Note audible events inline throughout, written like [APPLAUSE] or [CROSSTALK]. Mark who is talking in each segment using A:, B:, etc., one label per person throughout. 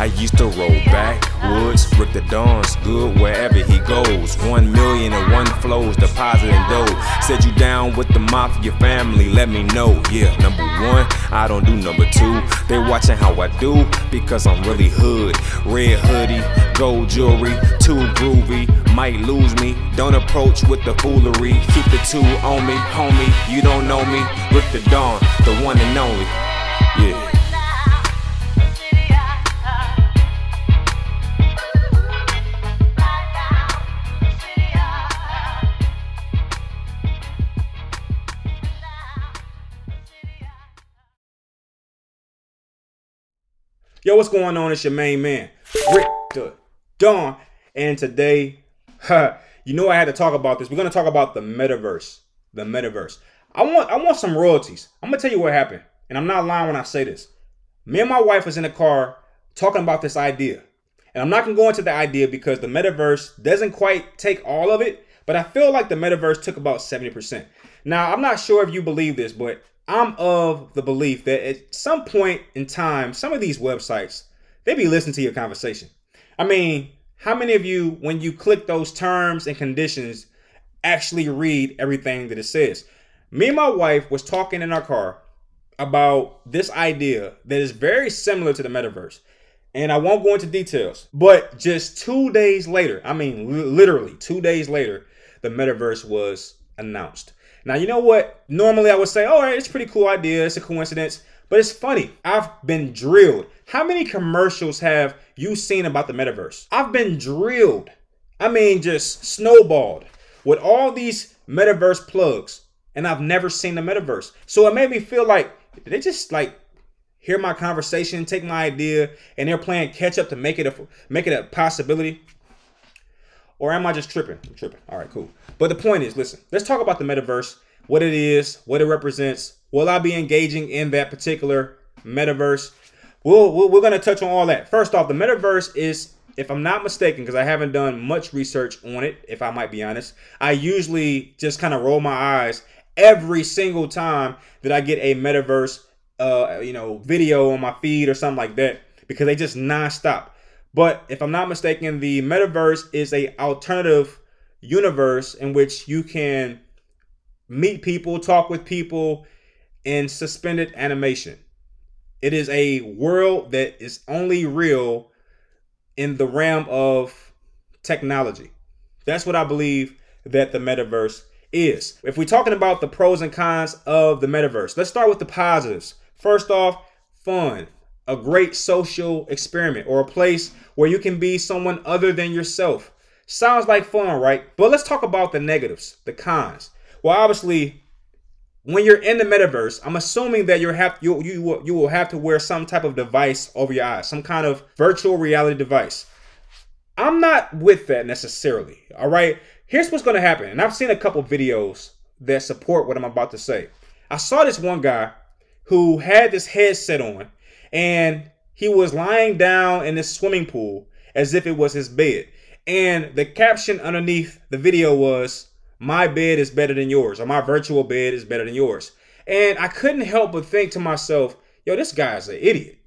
A: I used to roll backwoods, Rick Da Don's good wherever he goes. One million and one flows, depositing dough. Said you down with the mafia family, let me know. Yeah, number one, I don't do number two. They watching how I do because I'm really hood. Red hoodie, gold jewelry, too groovy. Might lose me, don't approach with the foolery. Keep the two on me, homie. You don't know me, Rick Da Don, the one and only.
B: Yo, what's going on? It's your main man, Rick Da Don. And today, [LAUGHS] you know I had to talk about this. We're gonna talk about the metaverse. The metaverse. I want I want some royalties. I'm gonna tell you what happened. And I'm not lying when I say this. Me and my wife was in the car talking about this idea. And I'm not gonna go into the idea because the metaverse doesn't quite take all of it, but I feel like the metaverse took about 70%. Now, I'm not sure if you believe this, but I'm of the belief that at some point in time, some of these websites, they be listening to your conversation. I mean, how many of you, when you click those terms and conditions, actually read everything that it says? Me and my wife was talking in our car about this idea that is very similar to the metaverse. And I won't go into details, but just two days later, I mean, literally two days later, the metaverse was announced. Now, you know what? Normally I would say, all right, it's a pretty cool idea. It's a coincidence. But it's funny. I've been drilled. How many commercials have you seen about the metaverse? I've been drilled. I mean, just snowballed with all these metaverse plugs. And I've never seen the metaverse. So it made me feel like they just like hear my conversation, take my idea, and they're playing catch up to make it a make it a possibility. Or am I just tripping? I'm tripping. All right, cool. But the point is, listen, let's talk about the metaverse, what it is, what it represents. Will I be engaging in that particular metaverse? We'll, we we're going to touch on all that. First off, the metaverse is, if I'm not mistaken, because I haven't done much research on it, if I might be honest, I usually just kind of roll my eyes every single time that I get a metaverse, uh, you know, video on my feed or something like that, because they just nonstop. But if I'm not mistaken, the metaverse is a alternative universe in which you can meet people, talk with people in suspended animation. It is a world that is only real in the realm of technology. That's what I believe that the metaverse is. If we're talking about the pros and cons of the metaverse, let's start with the positives. First off, fun, a great social experiment or a place where you can be someone other than yourself. Sounds like fun, right? But let's talk about the negatives, the cons. Well, obviously, when you're in the metaverse, I'm assuming that you have you you will, you will have to wear some type of device over your eyes, some kind of virtual reality device. I'm not with that necessarily. All right. Here's what's going to happen, and I've seen a couple videos that support what I'm about to say. I saw this one guy who had this headset on, and he was lying down in this swimming pool as if it was his bed. And the caption underneath the video was, My bed is better than yours, or my virtual bed is better than yours. And I couldn't help but think to myself, yo, this guy's an idiot.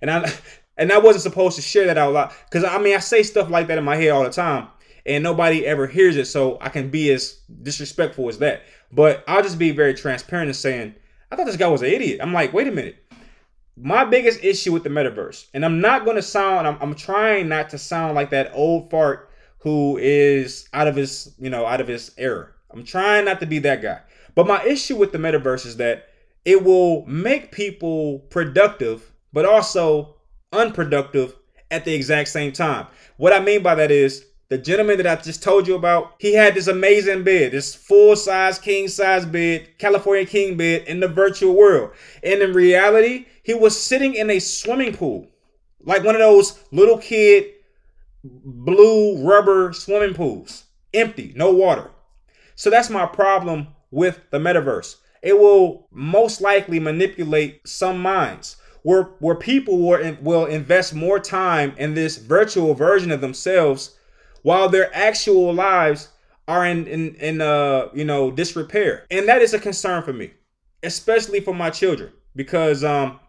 B: And I [LAUGHS] and I wasn't supposed to share that out loud. Cause I mean I say stuff like that in my head all the time. And nobody ever hears it, so I can be as disrespectful as that. But I'll just be very transparent and saying, I thought this guy was an idiot. I'm like, wait a minute my biggest issue with the metaverse, and I'm not going to sound, I'm, I'm trying not to sound like that old fart who is out of his, you know, out of his era. I'm trying not to be that guy. But my issue with the metaverse is that it will make people productive, but also unproductive at the exact same time. What I mean by that is the gentleman that I just told you about, he had this amazing bed, this full size, king size bed, California king bed in the virtual world. And in reality, he was sitting in a swimming pool, like one of those little kid blue rubber swimming pools, empty, no water. So that's my problem with the metaverse. It will most likely manipulate some minds where where people will, will invest more time in this virtual version of themselves while their actual lives are in in, in uh you know disrepair and that is a concern for me especially for my children because um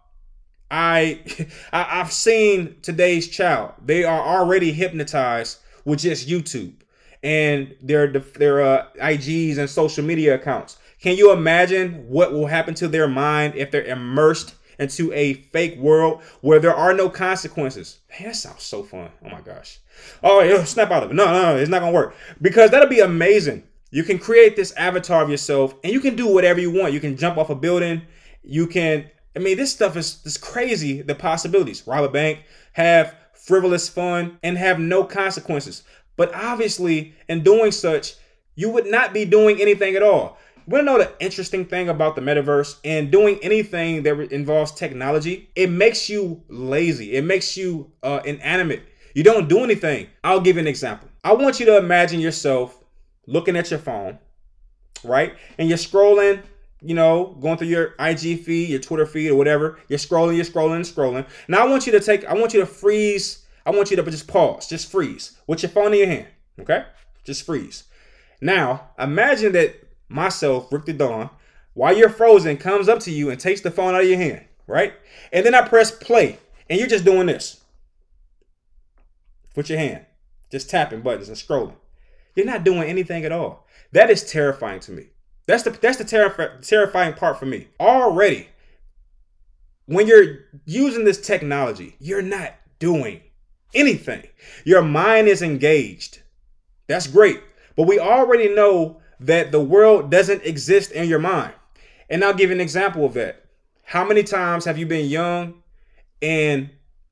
B: I, [LAUGHS] I I've seen today's child. They are already hypnotized with just YouTube and their their uh, IGs and social media accounts. Can you imagine what will happen to their mind if they're immersed into a fake world where there are no consequences? Man, that sounds so fun. Oh my gosh. Oh, yeah, snap out of it. No, no, no, it's not gonna work because that'll be amazing. You can create this avatar of yourself, and you can do whatever you want. You can jump off a building. You can. I mean, this stuff is is crazy. The possibilities. Rob a bank, have frivolous fun, and have no consequences. But obviously, in doing such, you would not be doing anything at all. To know the interesting thing about the metaverse and doing anything that involves technology? It makes you lazy. It makes you uh, inanimate. You don't do anything. I'll give you an example. I want you to imagine yourself looking at your phone, right? And you're scrolling, you know, going through your IG feed, your Twitter feed, or whatever. You're scrolling, you're scrolling, and scrolling. Now I want you to take, I want you to freeze I want you to just pause, just freeze with your phone in your hand. Okay? Just freeze. Now, imagine that myself, Rick Da Don, while you're frozen, comes up to you and takes the phone out of your hand, right? And then I press play, and you're just doing this with your hand, just tapping buttons and scrolling. You're not doing anything at all. That is terrifying to me. That's the that's the terrif- terrifying part for me. Already, when you're using this technology, you're not doing anything. Your mind is engaged. That's great. But we already know that the world doesn't exist in your mind. And I'll give an example of that. How many times have you been young and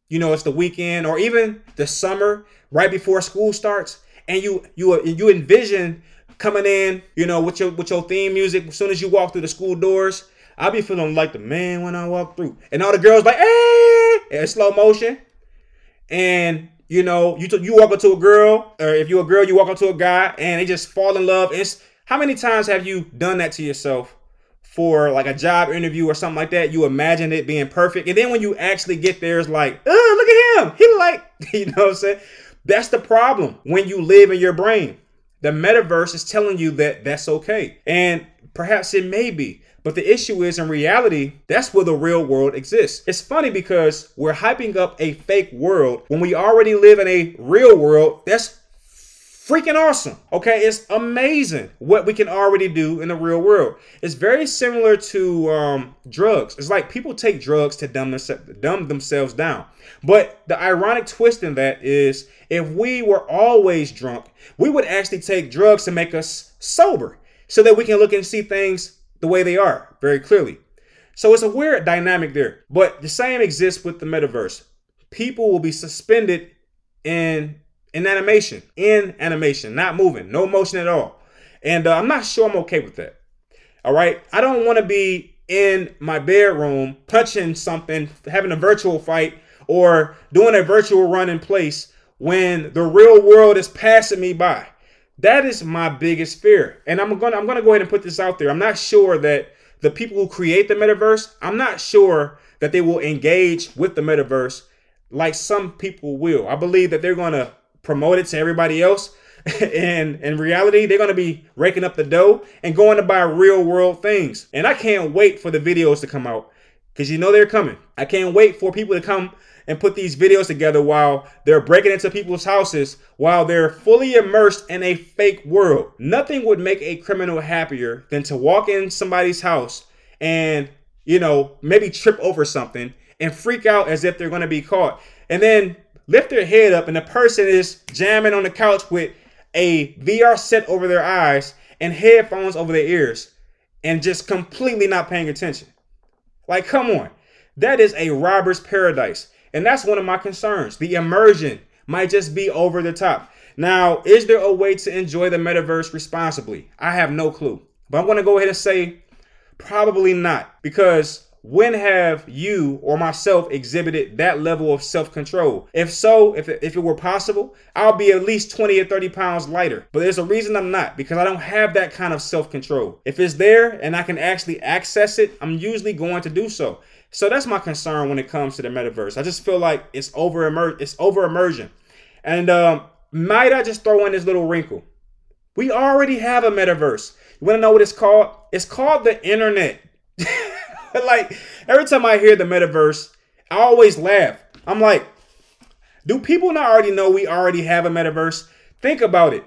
B: you know it's the weekend or even the summer right before school starts and you you you envision coming in, you know, with your with your theme music as soon as you walk through the school doors. I'll be feeling like the man when I walk through. And all the girls like, hey, in slow motion and you know, you t- you walk up to a girl, or if you're a girl, you walk up to a guy, and they just fall in love. And how many times have you done that to yourself for like a job interview or something like that? You imagine it being perfect, and then when you actually get there, it's like, oh, look at him. He like, [LAUGHS] you know what I'm saying? That's the problem when you live in your brain. The metaverse is telling you that that's okay, and perhaps it may be. But the issue is, in reality, that's where the real world exists. It's funny because we're hyping up a fake world when we already live in a real world that's freaking awesome. Okay, it's amazing what we can already do in the real world. It's very similar to um, drugs. It's like people take drugs to dumb, dumb themselves down. But the ironic twist in that is if we were always drunk, we would actually take drugs to make us sober so that we can look and see things the way they are very clearly. So it's a weird dynamic there. But the same exists with the metaverse. People will be suspended in in animation, in animation, not moving, no motion at all. And uh, I'm not sure I'm okay with that. All right, I don't want to be in my bedroom punching something, having a virtual fight, or doing a virtual run in place when the real world is passing me by. That is my biggest fear. And I'm gonna I'm gonna go ahead and put this out there. I'm not sure that the people who create the metaverse, I'm not sure that they will engage with the metaverse like some people will. I believe that they're gonna promote it to everybody else. [LAUGHS] and in reality, they're gonna be raking up the dough and going to buy real world things. And I can't wait for the videos to come out. Because you know they're coming. I can't wait for people to come and put these videos together while they're breaking into people's houses while they're fully immersed in a fake world. Nothing would make a criminal happier than to walk in somebody's house and, you know, maybe trip over something and freak out as if they're going to be caught. And then lift their head up and the person is jamming on the couch with a VR set over their eyes and headphones over their ears and just completely not paying attention. Like, come on. That is a robber's paradise. And that's one of my concerns. The immersion might just be over the top. Now, is there a way to enjoy the metaverse responsibly? I have no clue. But I'm going to go ahead and say probably not. Because when have you or myself exhibited that level of self-control? If so, if it, if it were possible, I'll be at least 20 or 30 pounds lighter. But there's a reason I'm not because I don't have that kind of self-control. If it's there and I can actually access it, I'm usually going to do so. So that's my concern when it comes to the metaverse. I just feel like it's over it's over immersion. And um, might I just throw in this little wrinkle? We already have a metaverse. You want to know what it's called? It's called the internet. [LAUGHS] [LAUGHS] like every time I hear the metaverse, I always laugh. I'm like, do people not already know we already have a metaverse? Think about it.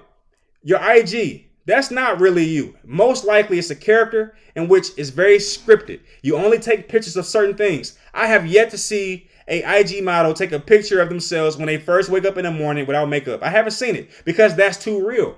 B: Your IG, that's not really you. Most likely it's a character in which is very scripted. You only take pictures of certain things. I have yet to see a IG model take a picture of themselves when they first wake up in the morning without makeup. I haven't seen it because that's too real.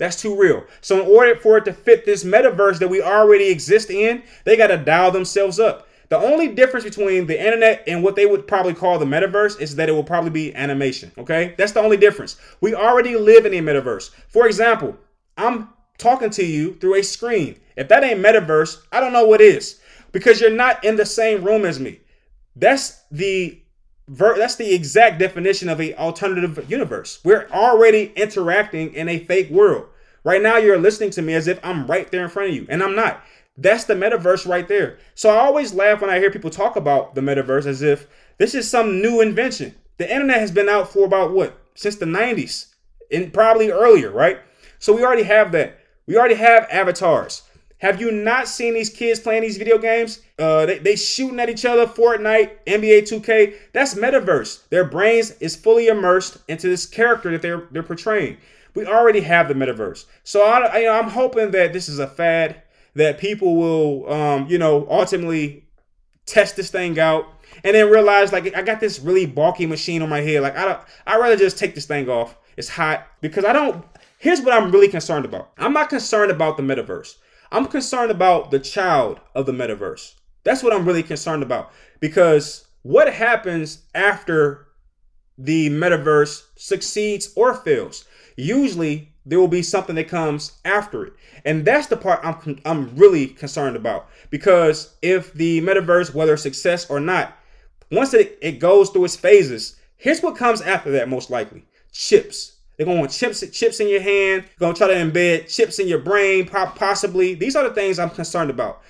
B: That's too real. So in order for it to fit this metaverse that we already exist in, they got to dial themselves up. The only difference between the internet and what they would probably call the metaverse is that it will probably be animation. Okay, that's the only difference. We already live in a metaverse. For example, I'm talking to you through a screen. If that ain't metaverse, I don't know what is because you're not in the same room as me. That's the ver- that's the exact definition of a alternative universe. We're already interacting in a fake world. Right now you're listening to me as if I'm right there in front of you and I'm not. That's the metaverse right there. So I always laugh when I hear people talk about the metaverse as if this is some new invention. The internet has been out for about what? Since the 90s and probably earlier, right? So we already have that. We already have avatars. Have you not seen these kids playing these video games? Uh, they, they shooting at each other, Fortnite, NBA 2K. That's metaverse. Their brains is fully immersed into this character that they're they're portraying. We already have the metaverse. So I, I, I'm hoping that this is a fad that people will, um, you know, ultimately test this thing out and then realize like I got this really bulky machine on my head. Like I don't, I'd rather just take this thing off. It's hot because I don't. Here's what I'm really concerned about. I'm not concerned about the metaverse. I'm concerned about the child of the metaverse. That's what I'm really concerned about because what happens after the metaverse succeeds or fails? Usually there will be something that comes after it. And that's the part I'm I'm really concerned about because if the metaverse whether success or not, once it, it goes through its phases, here's what comes after that most likely. Chips. They're going to want chips, chips in your hand. They're Going to try to embed chips in your brain, possibly. These are the things I'm concerned about.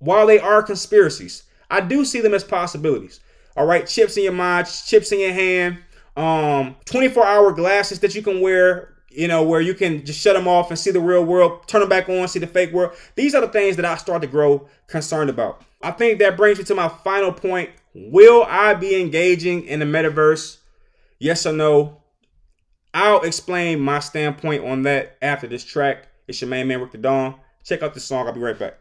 B: While they are conspiracies, I do see them as possibilities. All right, chips in your mind, chips in your hand, um, 24 hour glasses that you can wear, you know, where you can just shut them off and see the real world, turn them back on, see the fake world. These are the things that I start to grow concerned about. I think that brings me to my final point. Will I be engaging in the metaverse? Yes or no? I'll explain my standpoint on that after this track. It's your main man, Rick Da Don. Check out this song. I'll be right back.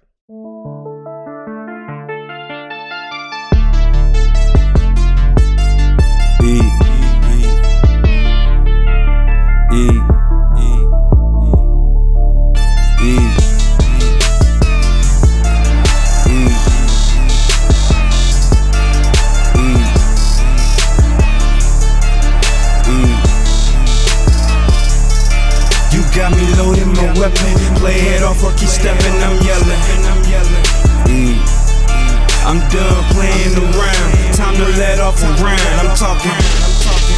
C: Playing around. Time to let off the round I'm talking, mm. I'm talking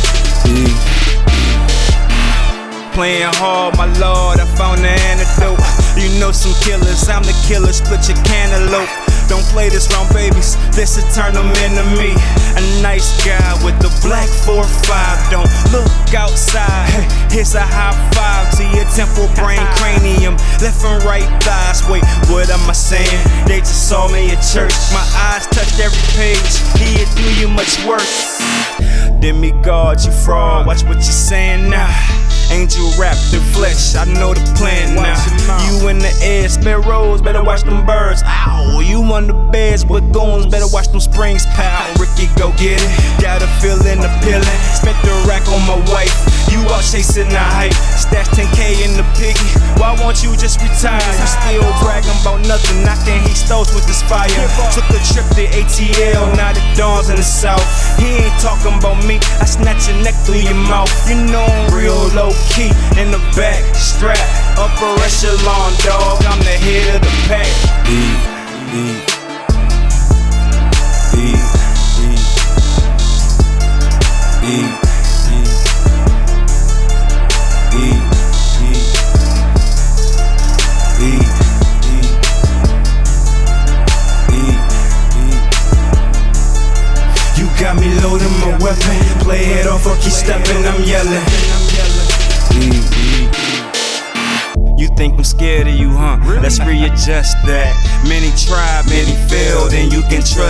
C: Playin' hard, my lord, I found the antidote. You know some killers, I'm the killer, split your cantaloupe. Don't play this round, babies. This will turn them into me. A nice guy with the black 4-5. Don't look outside. Here's a high five to your temple brain [LAUGHS] cranium. Left and right thighs. Wait, what am I saying? They just saw me at church. My eyes touched every page. He'd do you much work. Demigod, you fraud. Watch what you're saying now. Angel wrapped in flesh, I know the plan now. You in the air, sparrows, better watch them birds. Ow, you on the beds with goons, better watch them springs pal. Ricky, go get it. Got a feeling appealing. Spent the rack on my wife. You all chasing the hype. Stash 10k in the piggy. Why won't you just retire? You still bragging about nothing, knocking he stoves with this fire. Took a trip to ATL, now the dawn's in the south. He ain't talking about me. I snatch your neck through your mouth. You know I'm real low key in the back strap. Upper echelon, dog. I'm the head of the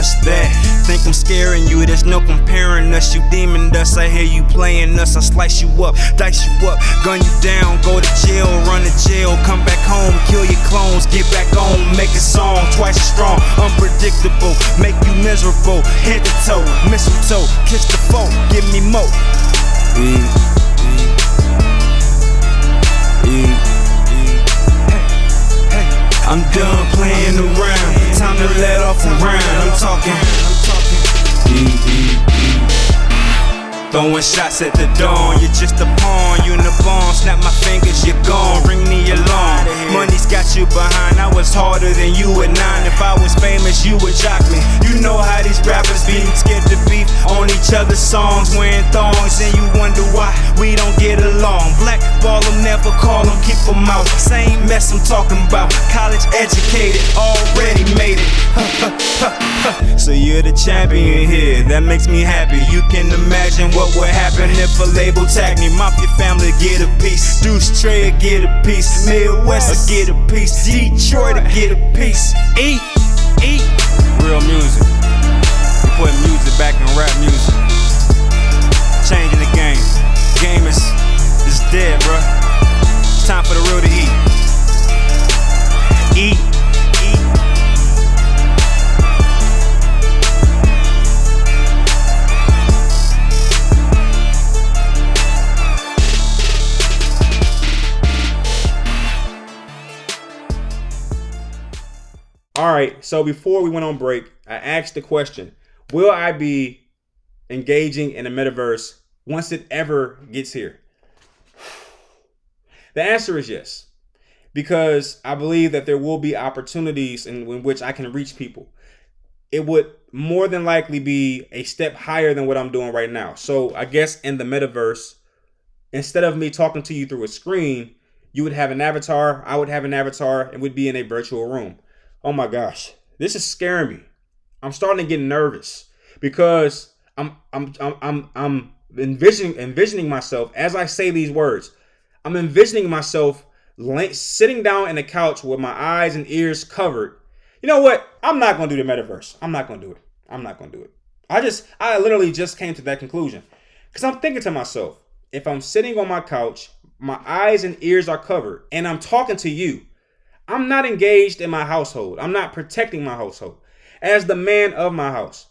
C: trust that. Think I'm scaring you, there's no comparing us. You demon dust, I hear you playing us. I slice you up, dice you up, gun you down, go to jail, run to jail, come back home, kill your clones, get back on, make a song twice as strong, unpredictable, make you miserable, head to toe, mistletoe, kiss the foe, give me more. Mm, mm. I'm done playing around. Time to let off a round. I'm talking. Throwing shots at the dawn, you're just a pawn. You the bomb, snap my fingers, you're gone. Ring the alarm. Money's got you behind. I was harder than you at nine. If I was famous, you would jock me. You know how these rappers be scared to beef on each other's songs, wearing thongs, and you wonder why we don't get along. Black ball them, never call them, keep them out. Same mess I'm talking about. College educated, already made it. [LAUGHS] so you're the champion here, that makes me happy. You can imagine what would happen if a label tagged me. Mafia family get a piece, Deuce Trey get a piece, Midwest get a piece, Detroit get a piece. Eat, eat. Real music.
B: So before we went on break, I asked the question: Will I be engaging in the metaverse once it ever gets here? The answer is yes, because I believe that there will be opportunities in, in which I can reach people. It would more than likely be a step higher than what I'm doing right now. So I guess in the metaverse, instead of me talking to you through a screen, you would have an avatar, I would have an avatar, and we'd be in a virtual room. Oh my gosh, this is scaring me. I'm starting to get nervous because I'm I'm I'm I'm, I'm envisioning envisioning myself as I say these words. I'm envisioning myself sitting down in a couch with my eyes and ears covered. You know what? I'm not gonna do the metaverse. I'm not gonna do it. I'm not gonna do it. I just I literally just came to that conclusion because I'm thinking to myself, if I'm sitting on my couch, my eyes and ears are covered, and I'm talking to you, I'm not engaged in my household. I'm not protecting my household. As the man of my house,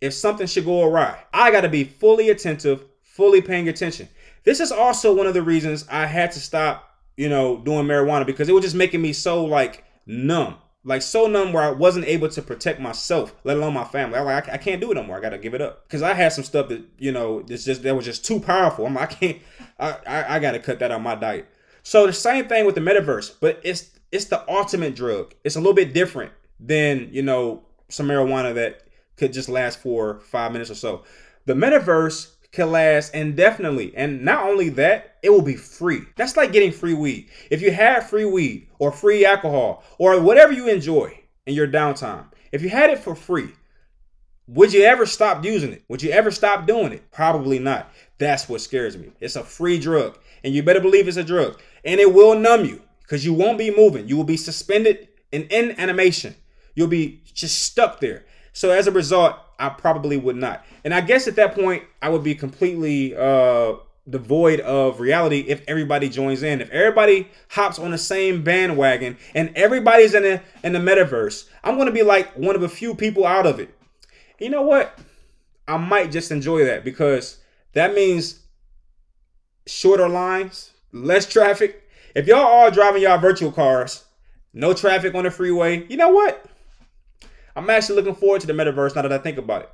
B: if something should go awry, I got to be fully attentive, fully paying attention. This is also one of the reasons I had to stop, you know, doing marijuana because it was just making me so like numb, like so numb where I wasn't able to protect myself, let alone my family. I like I can't do it no. I got to give it up because I had some stuff that you know, it's just that was just too powerful. I'm like, I can't, I I, I got to cut that out of my diet. So the same thing with the metaverse, but it's it's the ultimate drug. It's a little bit different than you know some marijuana that could just last for five minutes or so. The metaverse can last indefinitely, and not only that, it will be free. That's like getting free weed. If you had free weed or free alcohol or whatever you enjoy in your downtime, if you had it for free, would you ever stop using it? Would you ever stop doing it? Probably not. That's what scares me. It's a free drug, and you better believe it's a drug, and it will numb you because you won't be moving. You will be suspended in, in animation. You'll be just stuck there. So as a result, I probably would not. And I guess at that point, I would be completely uh, devoid of reality if everybody joins in. If everybody hops on the same bandwagon and everybody's in the in the metaverse, I'm gonna be like one of a few people out of it. You know what? I might just enjoy that because that means shorter lines, less traffic. If y'all all driving y'all virtual cars, no traffic on the freeway, you know what? I'm actually looking forward to the metaverse now that I think about it.